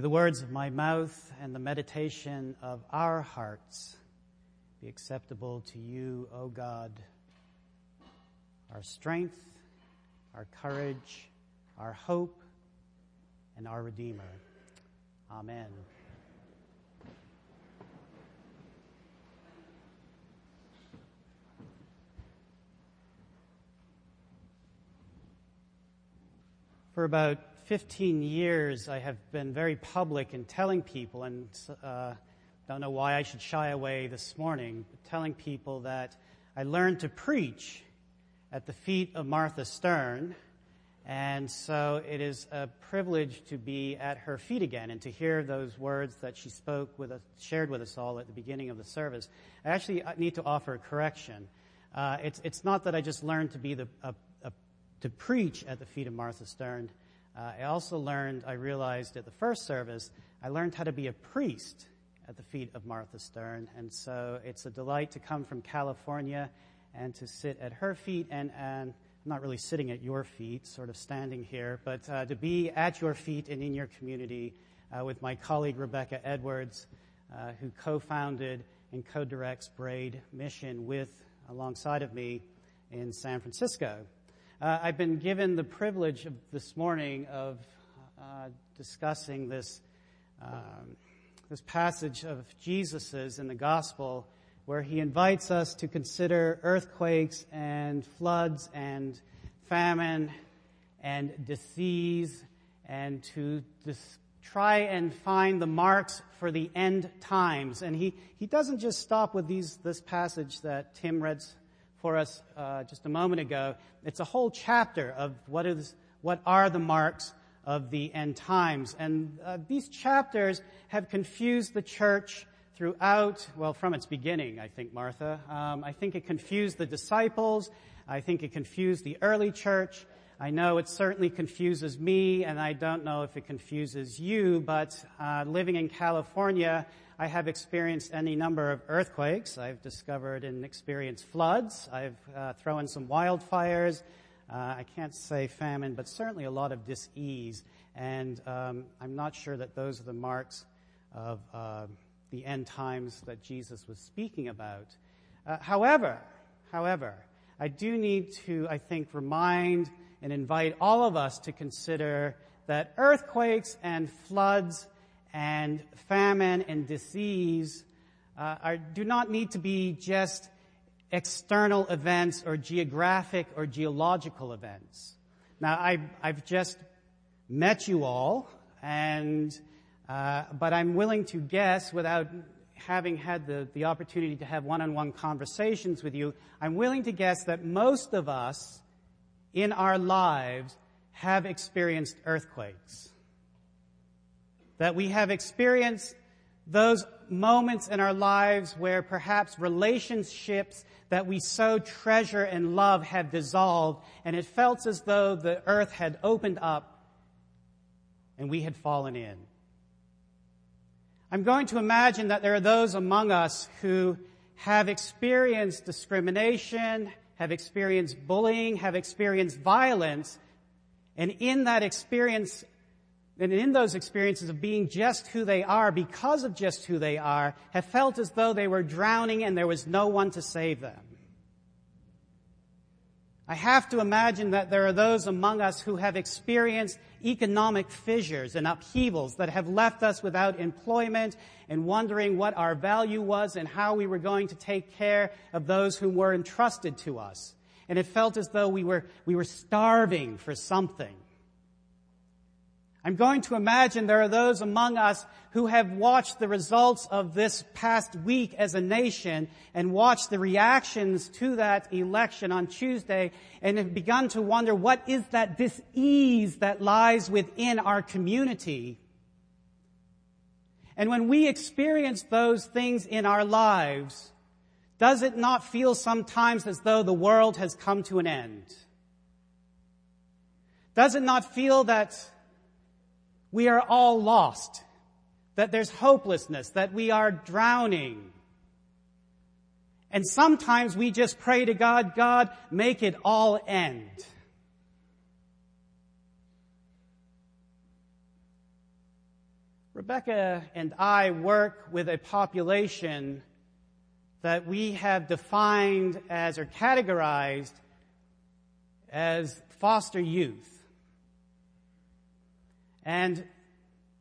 May the words of my mouth and the meditation of our hearts be acceptable to you, O God, our strength, our courage, our hope, and our Redeemer. Amen. For about 15 years, I have been very public in telling people, and uh, don't know why I should shy away this morning, telling people that I learned to preach at the feet of Martha Sterne, and so it is a privilege to be at her feet again and to hear those words that she spoke with us, shared with us all at the beginning of the service. I actually uh, need to offer a correction. Uh, it's, it's not that I just learned to be the, a, to preach at the feet of Martha Sterne. Uh, I also learned, I realized at the first service, I learned how to be a priest at the feet of Martha Sterne. And so it's a delight to come from California and to sit at her feet and, and I'm not really sitting at your feet, sort of standing here, but uh, to be at your feet and in your community uh, with my colleague Rebecca Edwards, uh, who co-founded and co-directs Braid Mission with, alongside of me in San Francisco. Uh, I've been given the privilege of this morning of uh, discussing this, um, this passage of Jesus's in the gospel where he invites us to consider earthquakes and floods and famine and disease and to dis- try and find the marks for the end times. And he, he doesn't just stop with these, this passage that Tim read for us uh, just a moment ago. It's a whole chapter of what is what are the marks of the end times, and uh, these chapters have confused the church throughout. Well, from its beginning, I think, Martha. Um, I think it confused the disciples. I think it confused the early church. I know it certainly confuses me, and I don't know if it confuses you, but uh, living in California, I have experienced any number of earthquakes. I've discovered and experienced floods. I've uh, thrown some wildfires. Uh, I can't say famine, but certainly a lot of dis-ease. And um, I'm not sure that those are the marks of uh, the end times that Jesus was speaking about. Uh, however, however, I do need to, I think, remind and invite all of us to consider that earthquakes and floods and famine and disease uh, are, do not need to be just external events or geographic or geological events. Now, I, I've just met you all, and uh, but I'm willing to guess without having had the, the opportunity to have one-on-one conversations with you, I'm willing to guess that most of us in our lives have experienced earthquakes that we have experienced those moments in our lives where perhaps relationships that we so treasure and love have dissolved, and it felt as though the earth had opened up and we had fallen in. I'm going to imagine that there are those among us who have experienced discrimination, have experienced bullying, have experienced violence, and in that experience and in those experiences of being just who they are, because of just who they are, have felt as though they were drowning and there was no one to save them. I have to imagine that there are those among us who have experienced economic fissures and upheavals that have left us without employment and wondering what our value was and how we were going to take care of those who were entrusted to us. And it felt as though we were, we were starving for something. I'm going to imagine there are those among us who have watched the results of this past week as a nation and watched the reactions to that election on Tuesday and have begun to wonder what is that dis-ease that lies within our community. And when we experience those things in our lives, does it not feel sometimes as though the world has come to an end? Does it not feel that we are all lost, that there's hopelessness, that we are drowning. And sometimes we just pray to God, God, make it all end. Rebecca and I work with a population that we have defined as or categorized as foster youth. And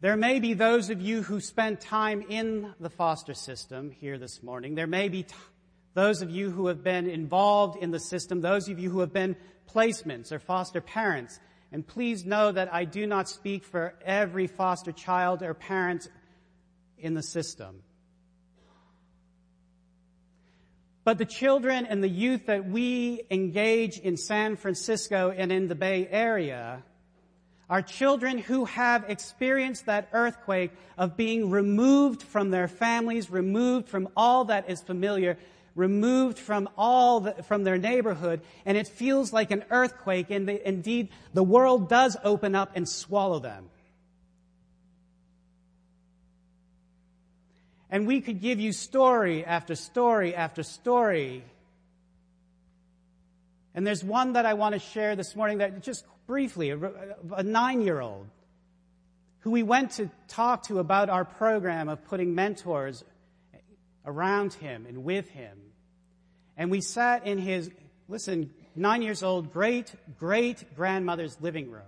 there may be those of you who spent time in the foster system here this morning. There may be t- those of you who have been involved in the system, those of you who have been placements or foster parents. And please know that I do not speak for every foster child or parent in the system. But the children and the youth that we engage in San Francisco and in the Bay Area are children who have experienced that earthquake of being removed from their families, removed from all that is familiar, removed from all the, from their neighborhood, and it feels like an earthquake, and the, indeed the world does open up and swallow them. And we could give you story after story after story. And there's one that I want to share this morning that just briefly, a, nine year old who we went to talk to about our program of putting mentors around him and with him. And we sat in his, listen, nine years old, great, great grandmother's living room.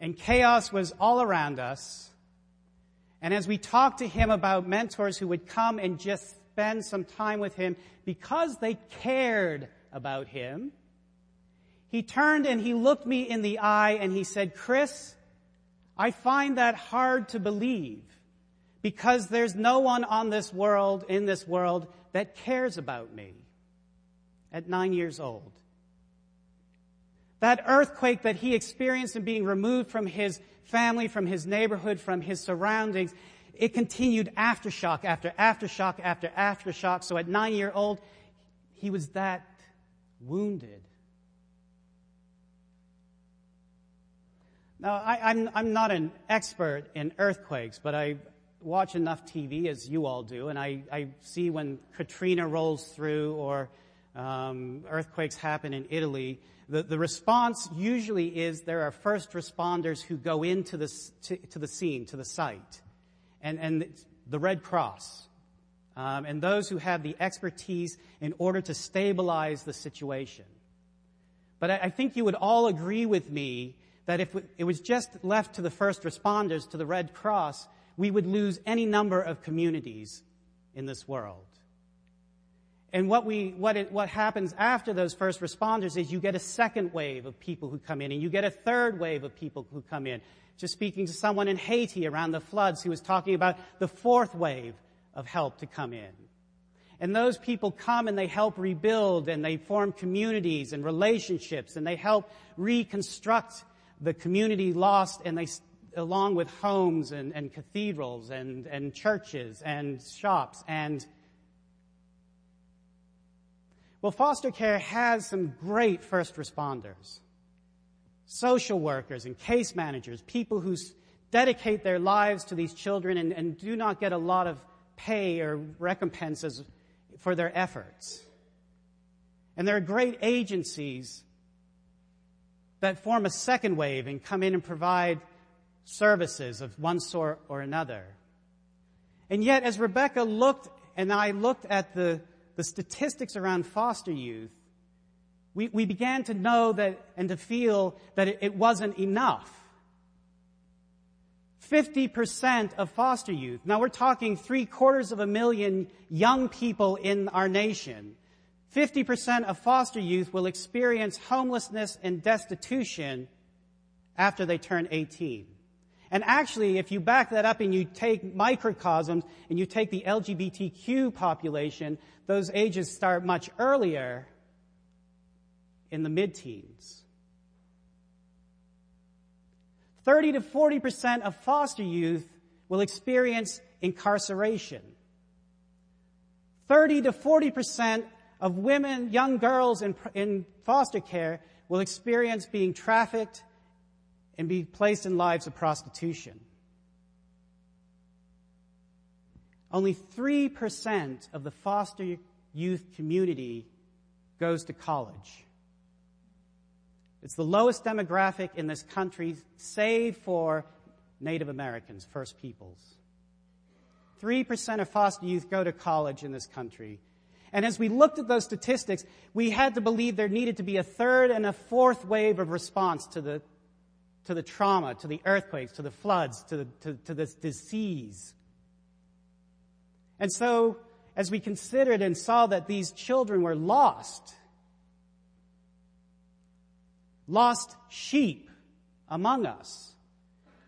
And chaos was all around us. And as we talked to him about mentors who would come and just spend some time with him because they cared about him, he turned and he looked me in the eye and he said, Chris, I find that hard to believe because there's no one on this world, in this world, that cares about me at nine years old. That earthquake that he experienced in being removed from his family, from his neighborhood, from his surroundings, it continued aftershock after aftershock after aftershock. So at nine year old, he was that wounded. Now, I, am I'm, I'm not an expert in earthquakes, but I watch enough TV as you all do, and I, I see when Katrina rolls through or um, earthquakes happen in Italy, the, the response usually is there are first responders who go into the, to, to the scene, to the site, and, and the Red Cross, um, and those who have the expertise in order to stabilize the situation. But I, I think you would all agree with me that if it was just left to the first responders, to the Red Cross, we would lose any number of communities in this world. And what we, what, it, what happens after those first responders is you get a second wave of people who come in and you get a third wave of people who come in. Just speaking to someone in Haiti around the floods who was talking about the fourth wave of help to come in. And those people come and they help rebuild and they form communities and relationships and they help reconstruct the community lost and they, along with homes and, and cathedrals and, and churches and shops and well, foster care has some great first responders, social workers and case managers, people who dedicate their lives to these children and, and do not get a lot of pay or recompenses for their efforts. And there are great agencies that form a second wave and come in and provide services of one sort or another. And yet, as Rebecca looked and I looked at the, the statistics around foster youth, we, we began to know that and to feel that it, it wasn't enough. 50% of foster youth. Now we're talking three quarters of a million young people in our nation 50% of foster youth will experience homelessness and destitution after they turn 18. And actually, if you back that up and you take microcosms and you take the LGBTQ population, those ages start much earlier in the mid-teens. 30 to 40% of foster youth will experience incarceration. 30 to 40% of women, young girls in, in foster care will experience being trafficked and be placed in lives of prostitution. Only 3% of the foster youth community goes to college. It's the lowest demographic in this country, save for Native Americans, First Peoples. 3% of foster youth go to college in this country. And as we looked at those statistics, we had to believe there needed to be a third and a fourth wave of response to the, to the trauma, to the earthquakes, to the floods, to, the, to, to this disease. And so, as we considered and saw that these children were lost, lost sheep among us,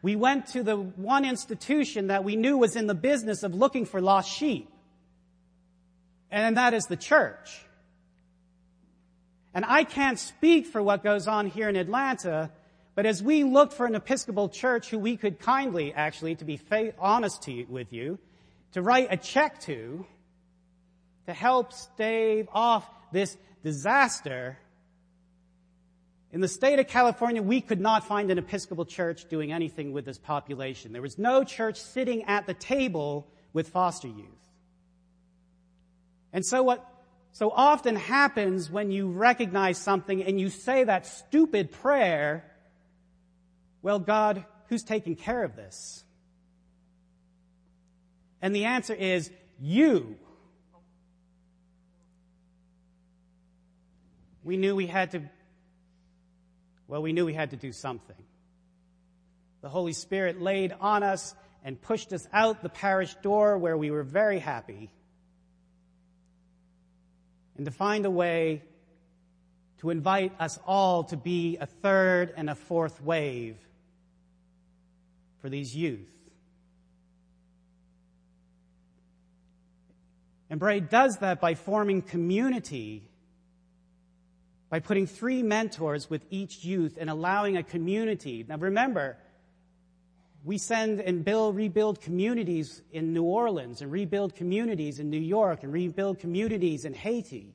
we went to the one institution that we knew was in the business of looking for lost sheep. And that is the church. And I can't speak for what goes on here in Atlanta, but as we looked for an Episcopal church who we could kindly, actually, to be honest to you, with you, to write a check to, to help stave off this disaster, in the state of California, we could not find an Episcopal church doing anything with this population. There was no church sitting at the table with foster youth. And so what so often happens when you recognize something and you say that stupid prayer, well, God, who's taking care of this? And the answer is you. We knew we had to well, we knew we had to do something. The Holy Spirit laid on us and pushed us out the parish door where we were very happy. And to find a way to invite us all to be a third and a fourth wave for these youth. And Braid does that by forming community by putting three mentors with each youth and allowing a community. Now remember, we send and build, rebuild communities in New Orleans and rebuild communities in New York and rebuild communities in Haiti.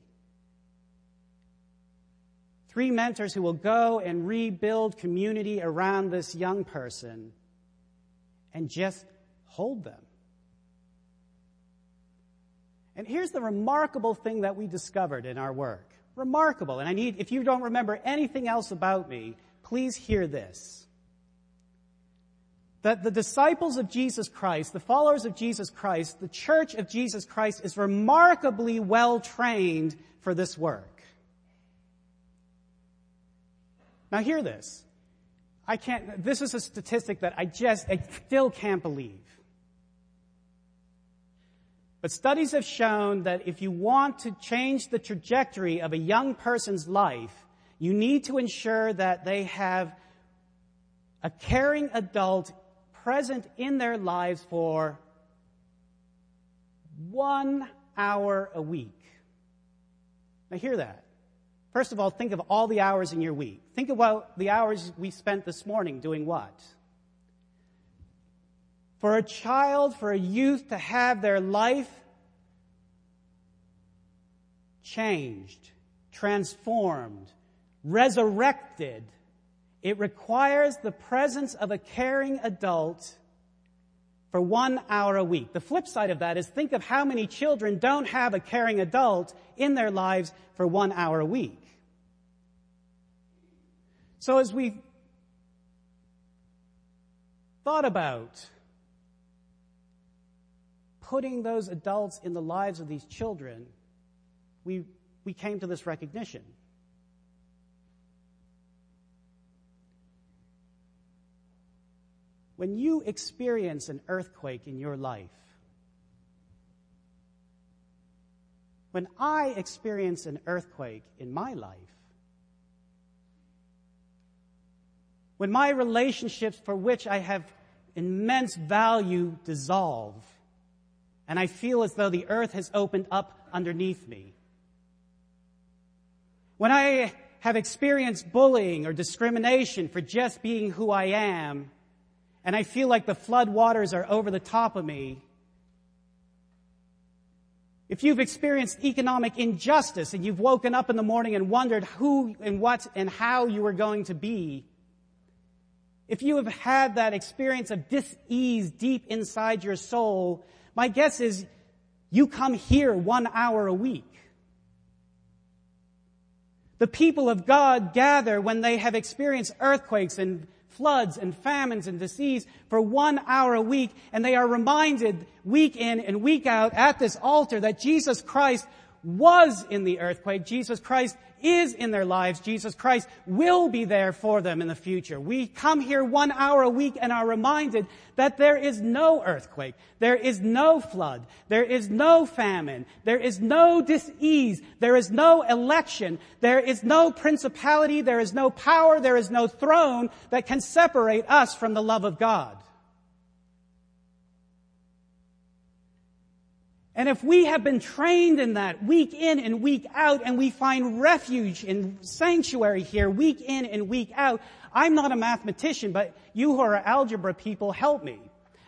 Three mentors who will go and rebuild community around this young person and just hold them. And here's the remarkable thing that we discovered in our work. Remarkable. And I need, if you don't remember anything else about me, please hear this. That the disciples of Jesus Christ, the followers of Jesus Christ, the church of Jesus Christ is remarkably well trained for this work. Now hear this. I can't, this is a statistic that I just, I still can't believe. But studies have shown that if you want to change the trajectory of a young person's life, you need to ensure that they have a caring adult present in their lives for one hour a week. Now hear that. First of all, think of all the hours in your week. Think about the hours we spent this morning doing what? For a child, for a youth to have their life changed, transformed, resurrected, it requires the presence of a caring adult for one hour a week. The flip side of that is think of how many children don't have a caring adult in their lives for one hour a week. So as we thought about putting those adults in the lives of these children, we, we came to this recognition. When you experience an earthquake in your life, when I experience an earthquake in my life, when my relationships for which I have immense value dissolve, and I feel as though the earth has opened up underneath me. When I have experienced bullying or discrimination for just being who I am, and I feel like the flood waters are over the top of me, if you've experienced economic injustice and you've woken up in the morning and wondered who and what and how you were going to be, if you have had that experience of dis-ease deep inside your soul, my guess is you come here one hour a week. The people of God gather when they have experienced earthquakes and floods and famines and disease for one hour a week. And they are reminded week in and week out at this altar that Jesus Christ was in the earthquake. Jesus Christ is in their lives. Jesus Christ will be there for them in the future. We come here one hour a week and are reminded that there is no earthquake. There is no flood. There is no famine. There is no disease. There is no election. There is no principality. There is no power. There is no throne that can separate us from the love of God. And if we have been trained in that week in and week out, and we find refuge in sanctuary here week in and week out, I'm not a mathematician, but you who are algebra people help me.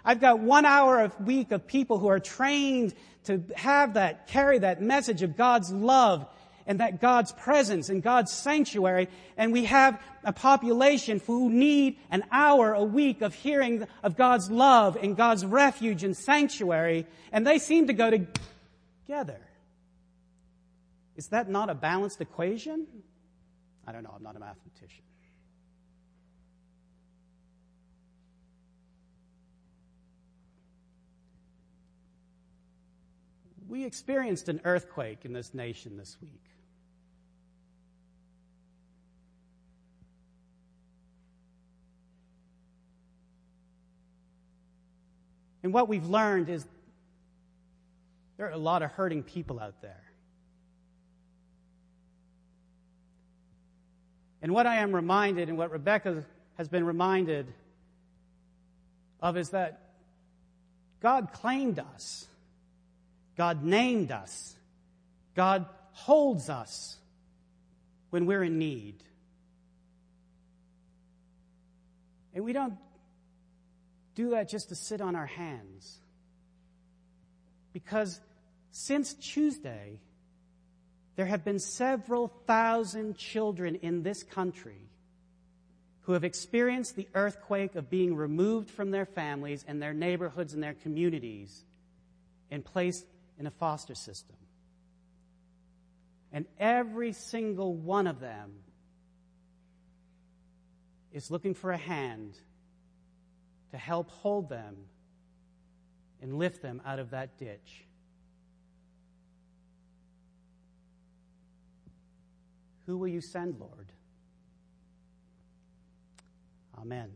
I've got one hour a week of people who are trained to have that, carry that message of God's love and that God's presence and God's sanctuary. And we have a population who need an hour a week of hearing of God's love and God's refuge and sanctuary. And they seem to go together. Is that not a balanced equation? I don't know. I'm not a mathematician. We experienced an earthquake in this nation this week. And what we've learned is there are a lot of hurting people out there. And what I am reminded, and what Rebecca has been reminded of, is that God claimed us, God named us, God holds us when we're in need. And we don't do that just to sit on our hands. Because since Tuesday, there have been several thousand children in this country who have experienced the earthquake of being removed from their families and their neighborhoods and their communities and placed in a foster system. And every single one of them is looking for a hand to help hold them and lift them out of that ditch. Who will you send, Lord? Amen.